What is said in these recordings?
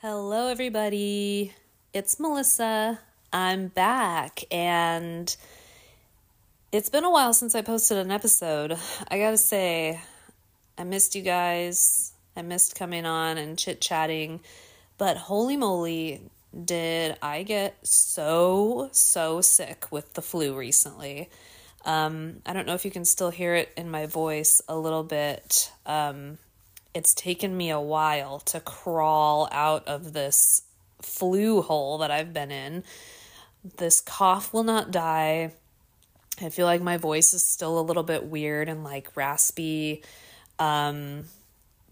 Hello, everybody. It's Melissa. I'm back, and it's been a while since I posted an episode. I gotta say, I missed you guys. I missed coming on and chit chatting, but holy moly, did I get so, so sick with the flu recently. Um, I don't know if you can still hear it in my voice a little bit. Um, it's taken me a while to crawl out of this flu hole that I've been in. This cough will not die. I feel like my voice is still a little bit weird and like raspy. Um,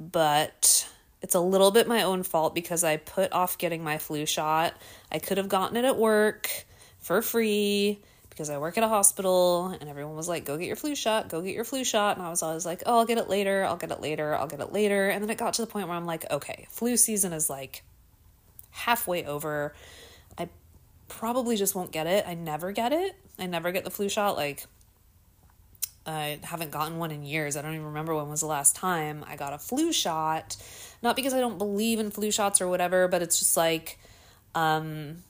but it's a little bit my own fault because I put off getting my flu shot. I could have gotten it at work for free because I work at a hospital and everyone was like, go get your flu shot, go get your flu shot. And I was always like, oh, I'll get it later, I'll get it later, I'll get it later. And then it got to the point where I'm like, okay, flu season is like halfway over. I probably just won't get it. I never get it. I never get the flu shot. Like, I haven't gotten one in years. I don't even remember when was the last time I got a flu shot. Not because I don't believe in flu shots or whatever, but it's just like, um,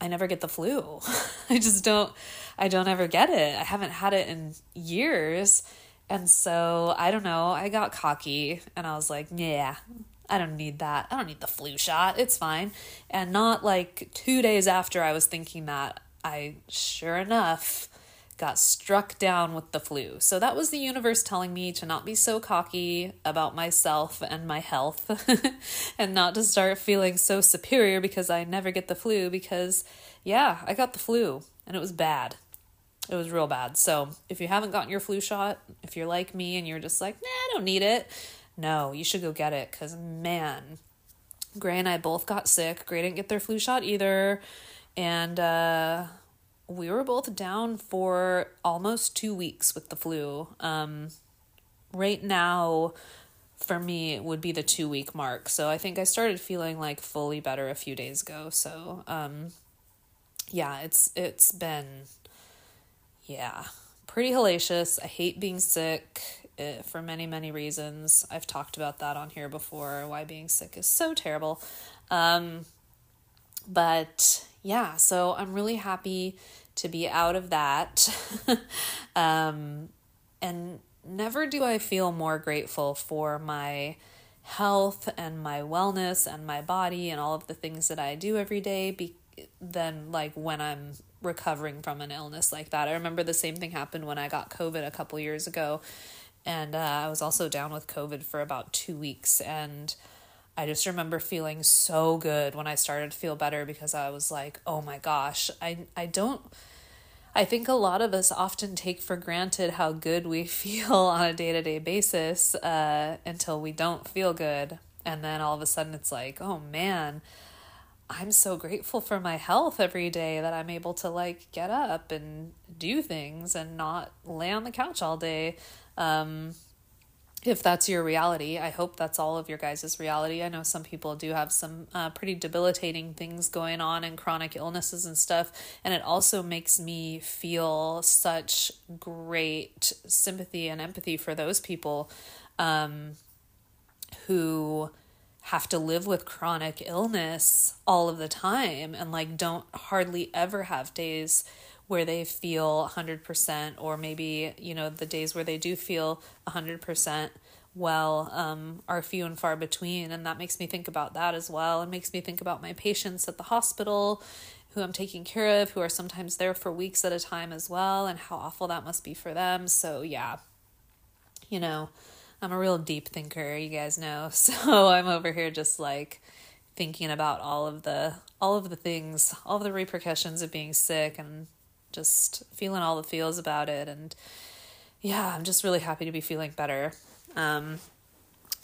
I never get the flu. I just don't I don't ever get it. I haven't had it in years. And so, I don't know, I got cocky and I was like, yeah, I don't need that. I don't need the flu shot. It's fine. And not like 2 days after I was thinking that, I sure enough got struck down with the flu. So that was the universe telling me to not be so cocky about myself and my health and not to start feeling so superior because I never get the flu because yeah, I got the flu and it was bad. It was real bad. So, if you haven't gotten your flu shot, if you're like me and you're just like, "Nah, I don't need it." No, you should go get it cuz man, Gray and I both got sick. Gray didn't get their flu shot either. And uh we were both down for almost two weeks with the flu. Um, right now, for me, it would be the two week mark. So I think I started feeling like fully better a few days ago. So, um, yeah, it's it's been, yeah, pretty hellacious. I hate being sick uh, for many many reasons. I've talked about that on here before. Why being sick is so terrible. Um, but yeah, so I'm really happy to be out of that. um, and never do I feel more grateful for my health and my wellness and my body and all of the things that I do every day be- than like when I'm recovering from an illness like that. I remember the same thing happened when I got COVID a couple years ago. And uh, I was also down with COVID for about two weeks. And I just remember feeling so good when I started to feel better because I was like, oh my gosh, I, I don't. I think a lot of us often take for granted how good we feel on a day to day basis uh, until we don't feel good. And then all of a sudden it's like, oh man, I'm so grateful for my health every day that I'm able to like get up and do things and not lay on the couch all day. Um, if that's your reality. I hope that's all of your guys' reality. I know some people do have some uh, pretty debilitating things going on and chronic illnesses and stuff. And it also makes me feel such great sympathy and empathy for those people um, who have to live with chronic illness all of the time and like don't hardly ever have days where they feel 100% or maybe you know the days where they do feel 100% well um, are few and far between. And that makes me think about that as well. It makes me think about my patients at the hospital who I'm taking care of, who are sometimes there for weeks at a time as well, and how awful that must be for them. So, yeah, you know, I'm a real deep thinker, you guys know. So, I'm over here just like thinking about all of the all of the things, all the repercussions of being sick and just feeling all the feels about it and yeah, I'm just really happy to be feeling better. Um,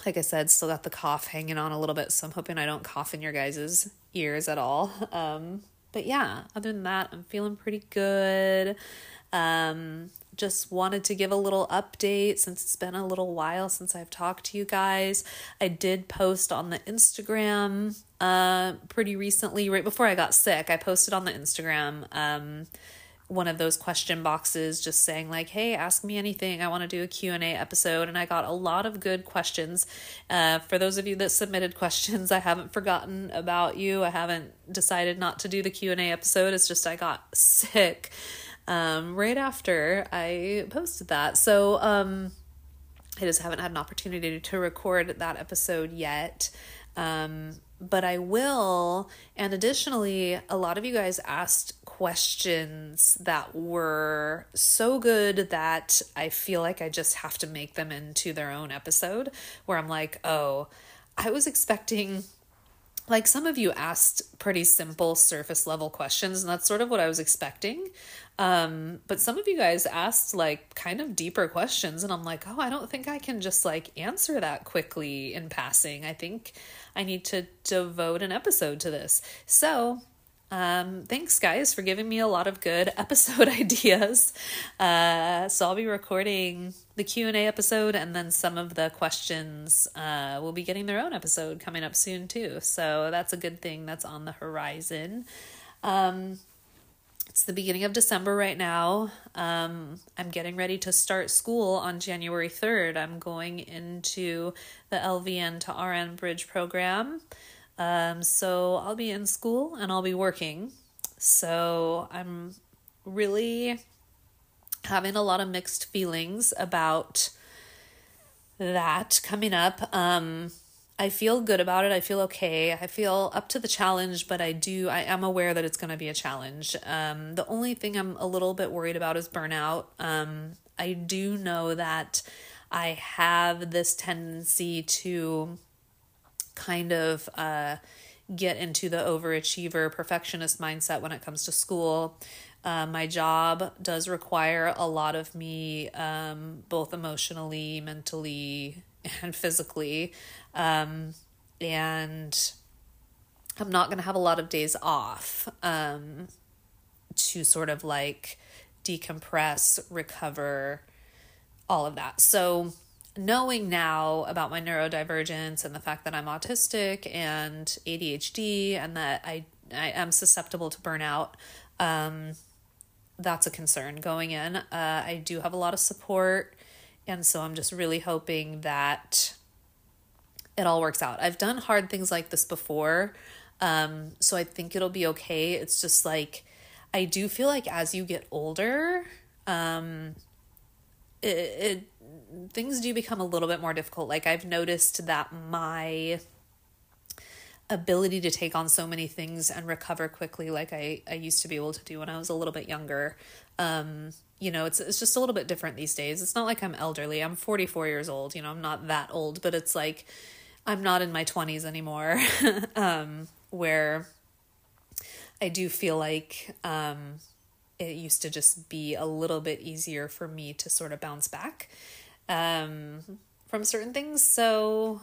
like I said, still got the cough hanging on a little bit, so I'm hoping I don't cough in your guys' ears at all. Um, but yeah, other than that, I'm feeling pretty good. Um, just wanted to give a little update since it's been a little while since I've talked to you guys. I did post on the Instagram uh pretty recently right before I got sick. I posted on the Instagram um one of those question boxes just saying like hey ask me anything. I want to do a q&a episode. And i got a lot of good questions. Uh, for those of you that submitted questions i haven't forgotten about you. I haven't decided not to do the q&a episode. It's just i got sick um, right after i posted that so um, i just haven't had an opportunity to record that episode yet um, but I will. And additionally, a lot of you guys asked questions that were so good that I feel like I just have to make them into their own episode where I'm like, oh, I was expecting like some of you asked pretty simple surface level questions and that's sort of what i was expecting. Um, but some of you guys asked like kind of deeper questions and i'm like oh i don't think i can just like answer that quickly in passing. I think i need to devote an episode to this. So um, thanks, guys, for giving me a lot of good episode ideas. Uh, so I'll be recording the Q and A episode, and then some of the questions uh, will be getting their own episode coming up soon too. So that's a good thing that's on the horizon. Um, it's the beginning of December right now. Um, I'm getting ready to start school on January 3rd. I'm going into the LVN to RN Bridge program. Um, so I'll be in school and I'll be working. So I'm really having a lot of mixed feelings about that coming up. Um, I feel good about it. I feel okay. I feel up to the challenge, but I do, I am aware that it's going to be a challenge. Um, the only thing I'm a little bit worried about is burnout. Um, I do know that I have this tendency to kind of uh, get into the overachiever perfectionist mindset when it comes to school. Uh, my job does require a lot of me, um, both emotionally, mentally, and physically. Um, and I'm not going to have a lot of days off um, to sort of like decompress, recover, all of that. So, knowing now about my neurodivergence and the fact that I'm autistic and ADHD and that I I am susceptible to burnout, um, that's a concern going in. Uh, I do have a lot of support, and so I'm just really hoping that it all works out. I've done hard things like this before, um, so I think it'll be okay. It's just like I do feel like as you get older, um, it, it things do become a little bit more difficult. Like I've noticed that my ability to take on so many things and recover quickly like I, I used to be able to do when I was a little bit younger. Um, you know, it's it's just a little bit different these days. It's not like I'm elderly. I'm 44 years old, you know, I'm not that old, but it's like I'm not in my 20s anymore. um, where I do feel like um, it used to just be a little bit easier for me to sort of bounce back um, from certain things. So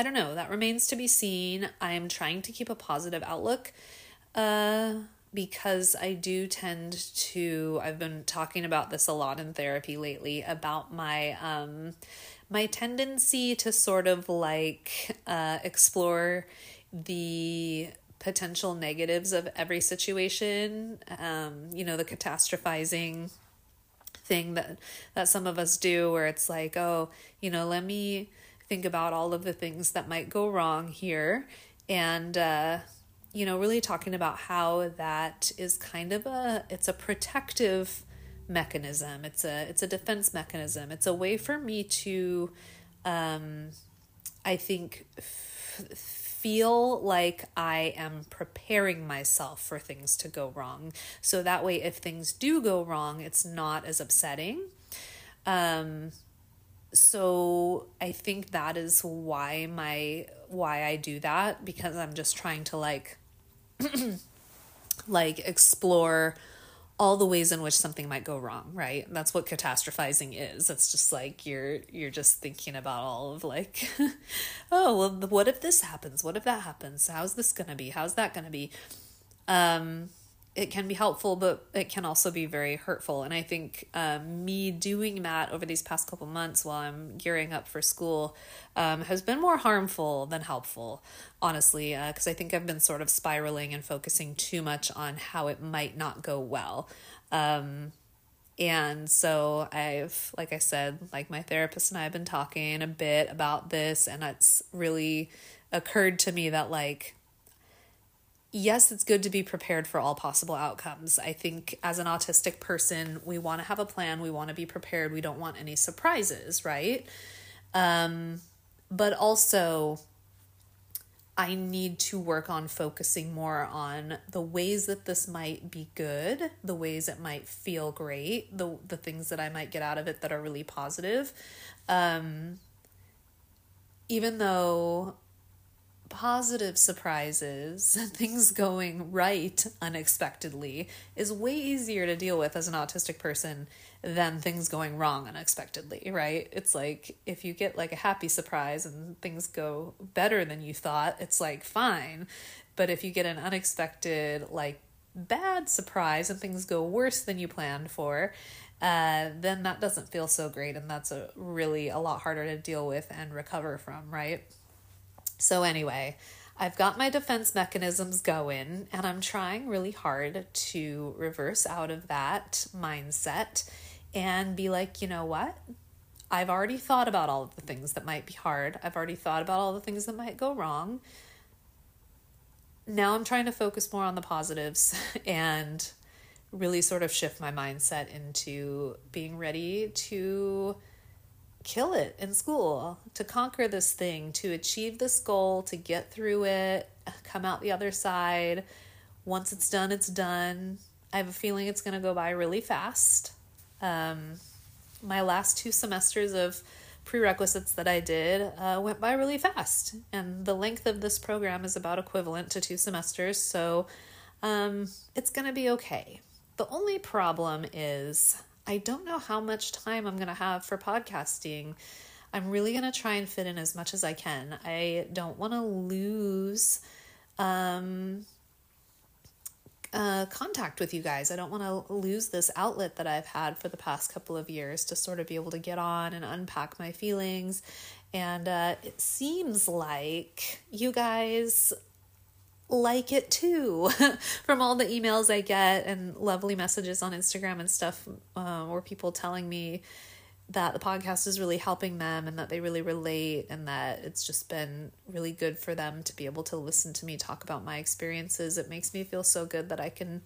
I don't know. That remains to be seen. I am trying to keep a positive outlook uh, because I do tend to. I've been talking about this a lot in therapy lately about my um, my tendency to sort of like uh, explore the potential negatives of every situation. Um, you know, the catastrophizing thing that that some of us do where it's like oh you know let me think about all of the things that might go wrong here and uh you know really talking about how that is kind of a it's a protective mechanism it's a it's a defense mechanism it's a way for me to um, I think f- feel like I am preparing myself for things to go wrong. So that way, if things do go wrong, it's not as upsetting. Um, so I think that is why my why I do that because I'm just trying to like like explore all the ways in which something might go wrong, right? That's what catastrophizing is. It's just like you're you're just thinking about all of like oh, well what if this happens? What if that happens? How's this going to be? How's that going to be? Um it can be helpful, but it can also be very hurtful. And I think um, me doing that over these past couple months while I'm gearing up for school um, has been more harmful than helpful, honestly, because uh, I think I've been sort of spiraling and focusing too much on how it might not go well. Um, and so I've, like I said, like my therapist and I have been talking a bit about this, and it's really occurred to me that, like, yes, it's good to be prepared for all possible outcomes. I think as an autistic person, we want to have a plan, we want to be prepared, we don't want any surprises, right? Um, but also, I need to work on focusing more on the ways that this might be good, the ways it might feel great, the the things that I might get out of it that are really positive. Um, even though positive surprises, things going right unexpectedly, is way easier to deal with as an autistic person than things going wrong unexpectedly, right? It's like if you get like a happy surprise and things go better than you thought, it's like fine. But if you get an unexpected, like bad surprise and things go worse than you planned for, uh, then that doesn't feel so great. And that's a really a lot harder to deal with and recover from, right? So, anyway, I've got my defense mechanisms going, and I'm trying really hard to reverse out of that mindset and be like, you know what? I've already thought about all of the things that might be hard. I've already thought about all the things that might go wrong. Now I'm trying to focus more on the positives and really sort of shift my mindset into being ready to kill it in school, to conquer this thing, to achieve this goal, to get through it, come out the other side. Once it's done, it's done. I have a feeling it's going to go by really fast. Um, my last two semesters of prerequisites that I did uh, went by really fast, and the length of this program is about equivalent to two semesters, so um, it's going to be okay. The only problem is I don't know how much time I'm going to have for podcasting. I'm really going to try and fit in as much as I can. I don't want to lose um, uh, contact with you guys. I don't want to lose this outlet that I've had for the past couple of years to sort of be able to get on and unpack my feelings. And uh, it seems like you guys like it too from all the emails I get and lovely messages on Instagram and stuff, uh, or people telling me that the podcast is really helping them and that they really relate and that it's just been really good for them to be able to listen to me talk about my experiences. It makes me feel so good that I can,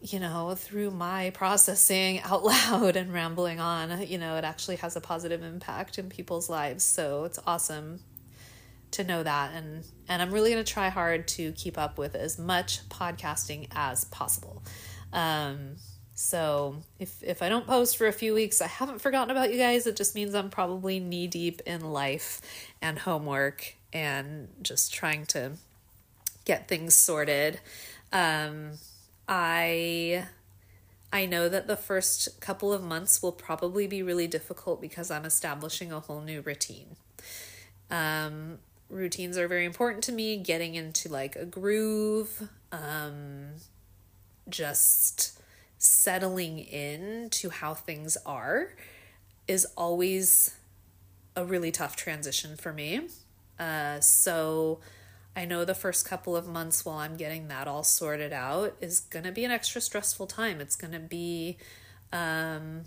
you know, through my processing out loud and rambling on, you know, it actually has a positive impact in people's lives. So it's awesome to know that and and I'm really going to try hard to keep up with as much podcasting as possible. Um, so if if I don't post for a few weeks, I haven't forgotten about you guys. It just means I'm probably knee deep in life and homework and just trying to get things sorted. Um, I I know that the first couple of months will probably be really difficult because I'm establishing a whole new routine. Um, routines are very important to me getting into like a groove um just settling in to how things are is always a really tough transition for me uh so I know the first couple of months while I'm getting that all sorted out is going to be an extra stressful time. It's going to be um,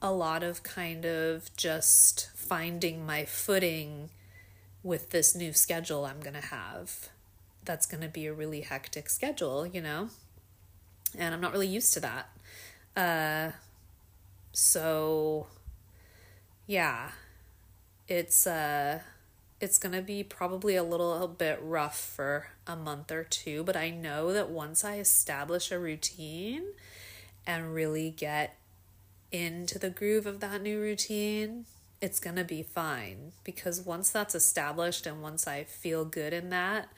a lot of kind of just finding my footing with this new schedule I'm going to have. That's going to be a really hectic schedule, you know? And I'm not really used to that. Uh, so, yeah. it's uh it's going to be probably a little bit rough for a month or two, but I know that once I establish a routine and really get into the groove of that new routine, it's going to be fine because once that's established and once I feel good in that,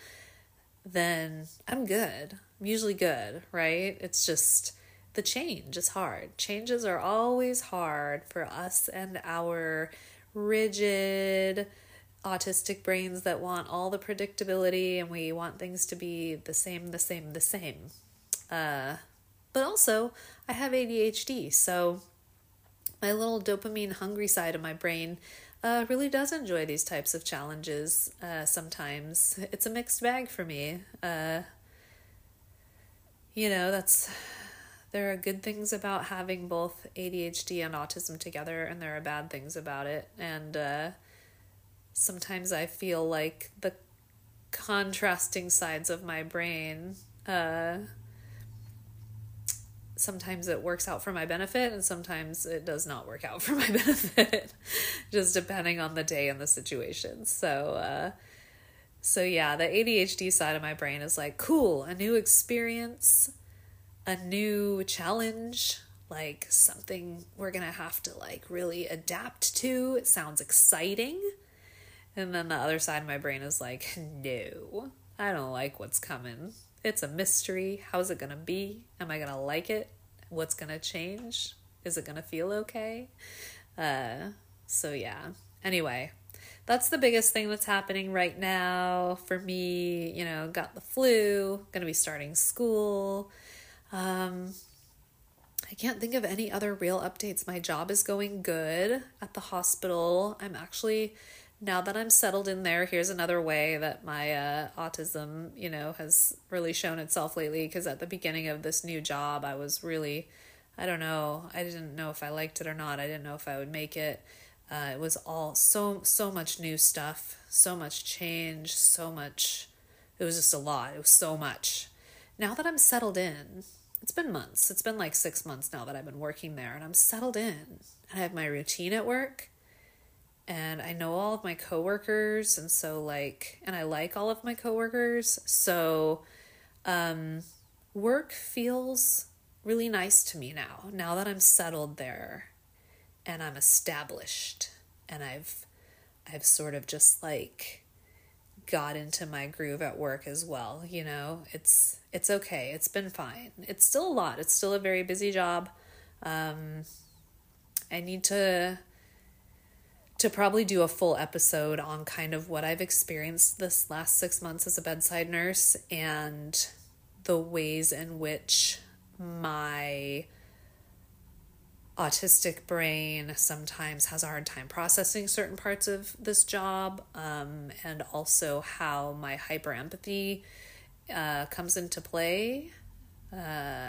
then I'm good. I'm usually good, right? It's just the change is hard. Changes are always hard for us and our rigid autistic brains that want all the predictability and we want things to be the same, the same, the same. Uh, but also, I have ADHD, so my little dopamine hungry side of my brain uh, really does enjoy these types of challenges uh, sometimes. It's a mixed bag for me. Uh, you know, that's. There are good things about having both ADHD and autism together, and there are bad things about it. And uh, sometimes I feel like the contrasting sides of my brain uh, sometimes it works out for my benefit and sometimes it does not work out for my benefit just depending on the day and the situation. So uh so yeah the adhd side of my brain is like cool a new experience a new challenge like something we're gonna have to like really adapt to. It sounds exciting. And then the other side of my brain is like no i don't like what's coming it's a mystery. How's it going to be? Am I going to like it? What's going to change? Is it going to feel okay? Uh, so, yeah. Anyway, that's the biggest thing that's happening right now for me. You know, got the flu, going to be starting school. Um, I can't think of any other real updates. My job is going good at the hospital. I'm actually now that I'm settled in there, here's another way that my uh, autism, you know, has really shown itself lately. Because at the beginning of this new job, I was really, I don't know, I didn't know if I liked it or not. I didn't know if I would make it. Uh, it was all so so much new stuff, so much change, so much. It was just a lot. It was so much. Now that I'm settled in, it's been months. It's been like six months now that I've been working there, and I'm settled in. I have my routine at work and I know all of my coworkers and so like and I like all of my coworkers. So um work feels really nice to me now now that I'm settled there and I'm established and I've I've sort of just like got into my groove at work as well you know? It's it's okay. It's been fine. It's still a lot. It's still a very busy job. Um I need to to probably do a full episode on kind of what I've experienced this last six months as a bedside nurse and the ways in which my autistic brain sometimes has a hard time processing certain parts of this job, um, and also how my hyper empathy uh, comes into play uh,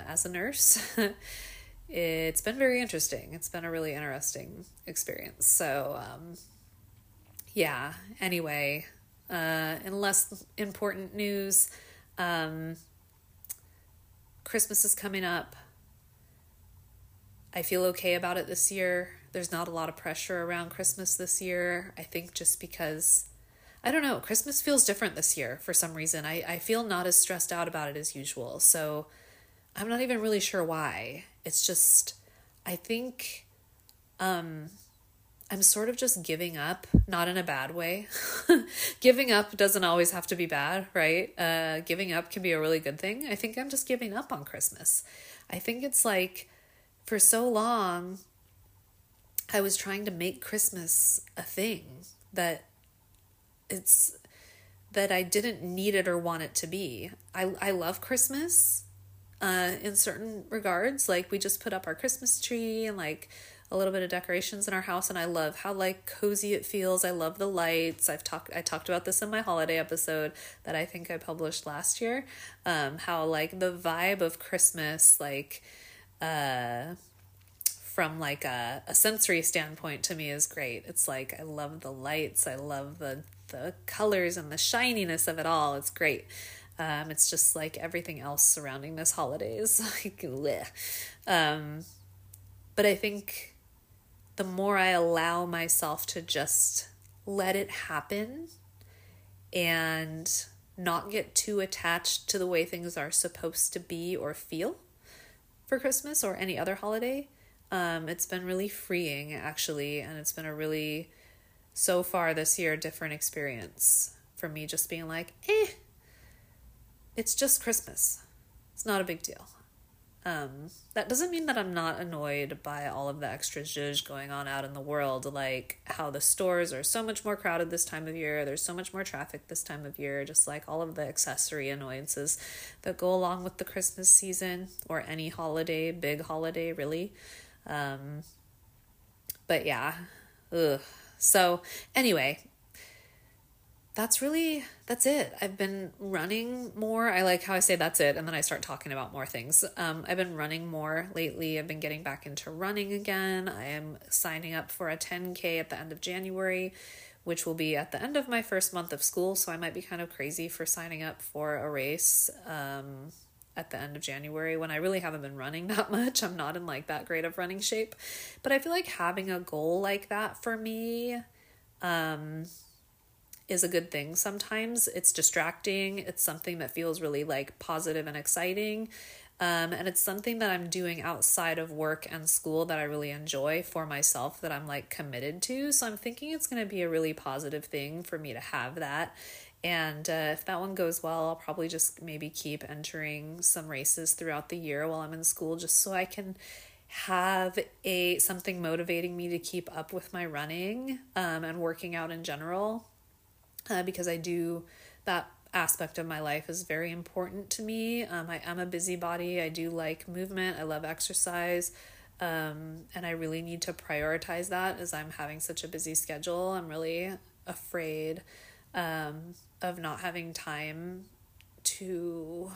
as a nurse. it's been very interesting. It's been a really interesting experience. So, um, yeah, anyway, uh, in less important news, um, Christmas is coming up. I feel okay about it this year. There's not a lot of pressure around Christmas this year. I think just because, I don't know, Christmas feels different this year for some reason. I, I feel not as stressed out about it as usual. So I'm not even really sure why. It's just, I think um, I'm sort of just giving up, not in a bad way. giving up doesn't always have to be bad, right? Uh, giving up can be a really good thing. I think I'm just giving up on Christmas. I think it's like for so long, I was trying to make Christmas a thing that it's that I didn't need it or want it to be. I I love Christmas uh, in certain regards. Like we just put up our Christmas tree and like a little bit of decorations in our house and I love how like cozy it feels. I love the lights. I've talked I talked about this in my holiday episode that I think I published last year. Um how like the vibe of Christmas like uh from like a, a sensory standpoint to me is great. It's like I love the lights, I love the the colors and the shininess of it all. It's great. Um, it's just like everything else surrounding this holidays. like, um, but I think the more I allow myself to just let it happen and not get too attached to the way things are supposed to be or feel for Christmas or any other holiday. Um, it's been really freeing, actually, and it's been a really, so far this year, different experience for me just being like, eh, it's just Christmas. It's not a big deal. Um, that doesn't mean that I'm not annoyed by all of the extra zhuzh going on out in the world, like how the stores are so much more crowded this time of year, there's so much more traffic this time of year, just like all of the accessory annoyances that go along with the Christmas season or any holiday, big holiday, really. Um, but yeah, ugh. So, anyway, that's really that's it. I've been running more. I like how i say that's it and then i start talking about more things. Um, i've been running more lately. I've been getting back into running again. I am signing up for a 10k at the end of january which will be at the end of my first month of school so i might be kind of crazy for signing up for a race um, at the end of january when i really haven't been running that much. I'm not in like that great of running shape. But i feel like having a goal like that for me um is a good thing sometimes. It's distracting, it's something that feels really like positive and exciting. Um, and it's something that I'm doing outside of work and school that I really enjoy for myself that I'm like committed to. So I'm thinking it's going to be a really positive thing for me to have that. And uh, if that one goes well, I'll probably just maybe keep entering some races throughout the year while I'm in school just so I can have a something motivating me to keep up with my running um, and working out in general uh, because I do that aspect of my life is very important to me. Um, I am a busybody. I do like movement. I love exercise. Um, and I really need to prioritize that as I'm having such a busy schedule. I'm really afraid um, of not having time to.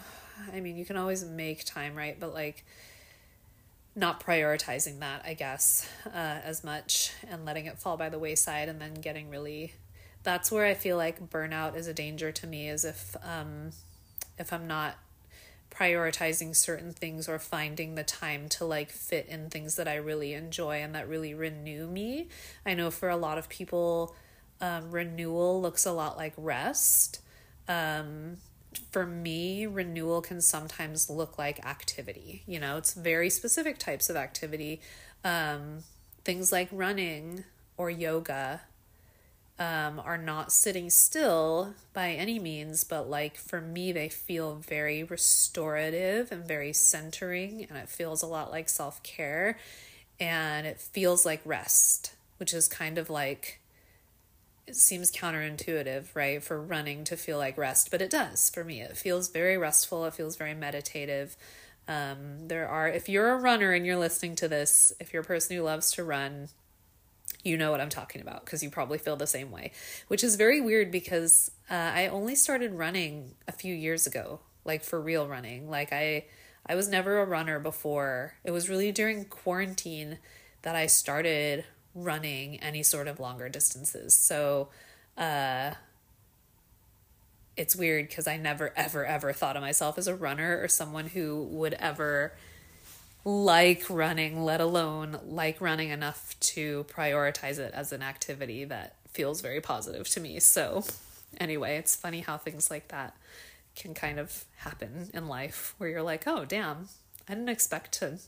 I mean, you can always make time, right? But like, not prioritizing that, I guess, uh, as much and letting it fall by the wayside and then getting really that's where I feel like burnout is a danger to me is if um if I'm not prioritizing certain things or finding the time to like fit in things that I really enjoy and that really renew me. I know for a lot of people um, renewal looks a lot like rest. Um, for me, renewal can sometimes look like activity. You know, it's very specific types of activity. Um, things like running or yoga um, are not sitting still by any means, but like for me, they feel very restorative and very centering, and it feels a lot like self care, and it feels like rest, which is kind of like it seems counterintuitive, right? For running to feel like rest, but it does for me. It feels very restful, it feels very meditative. Um, there are, if you're a runner and you're listening to this, if you're a person who loves to run, you know what I'm talking about because you probably feel the same way, which is very weird because uh, I only started running a few years ago, like for real running. Like I, I was never a runner before. It was really during quarantine that I started running any sort of longer distances. So, uh, it's weird because I never, ever, ever thought of myself as a runner or someone who would ever like running, let alone like running enough to prioritize it as an activity that feels very positive to me. So, anyway, it's funny how things like that can kind of happen in life where you're like, oh, damn, I didn't expect to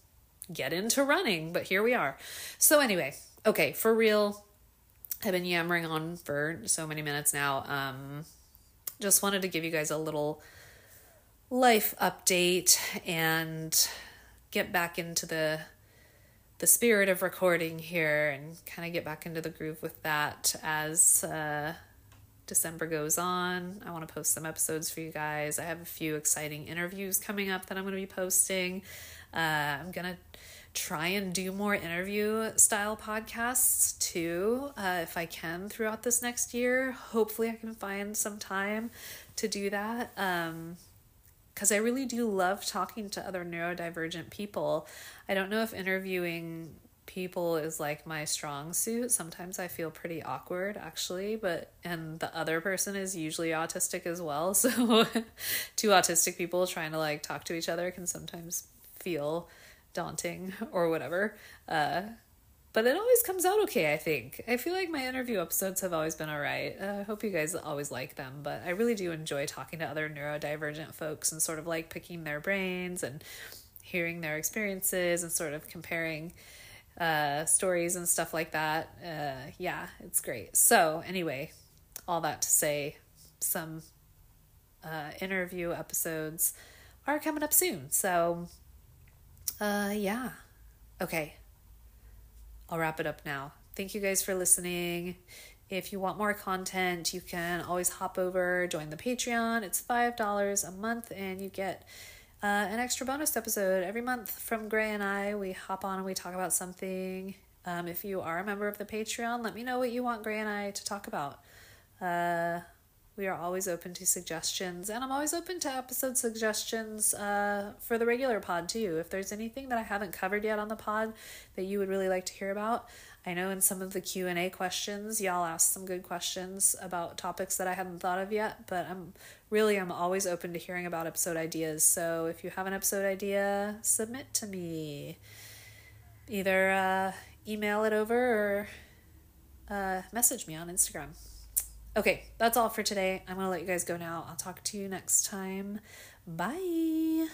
get into running, but here we are. So, anyway, okay, for real, I've been yammering on for so many minutes now. Um, just wanted to give you guys a little life update and get back into the the spirit of recording here and kind of get back into the groove with that as uh, December goes on. I want to post some episodes for you guys. I have a few exciting interviews coming up that I'm going to be posting. Uh, I'm going to try and do more interview style podcasts too, uh, if I can throughout this next year. Hopefully, I can find some time to do that. Um, because I really do love talking to other neurodivergent people. I don't know if interviewing people is like my strong suit. Sometimes I feel pretty awkward actually, but and the other person is usually autistic as well. So two autistic people trying to like talk to each other can sometimes feel daunting or whatever. Uh but it always comes out okay, I think. I feel like my interview episodes have always been all right. Uh, I hope you guys always like them, but I really do enjoy talking to other neurodivergent folks and sort of like picking their brains and hearing their experiences and sort of comparing uh, stories and stuff like that. Uh, yeah, it's great. So, anyway, all that to say, some uh, interview episodes are coming up soon. So, uh, yeah. Okay. I'll wrap it up now. Thank you guys for listening. If you want more content, you can always hop over, join the Patreon. It's $5 a month, and you get uh, an extra bonus episode every month from Gray and I. We hop on and we talk about something. Um, if you are a member of the Patreon, let me know what you want Gray and I to talk about. Uh, we are always open to suggestions, and I'm always open to episode suggestions uh, for the regular pod too. If there's anything that I haven't covered yet on the pod that you would really like to hear about, I know in some of the Q and A questions, y'all asked some good questions about topics that I hadn't thought of yet. But I'm really I'm always open to hearing about episode ideas. So if you have an episode idea, submit to me. Either uh, email it over or uh, message me on Instagram. Okay, that's all for today. I'm going to let you guys go now. I'll talk to you next time. Bye.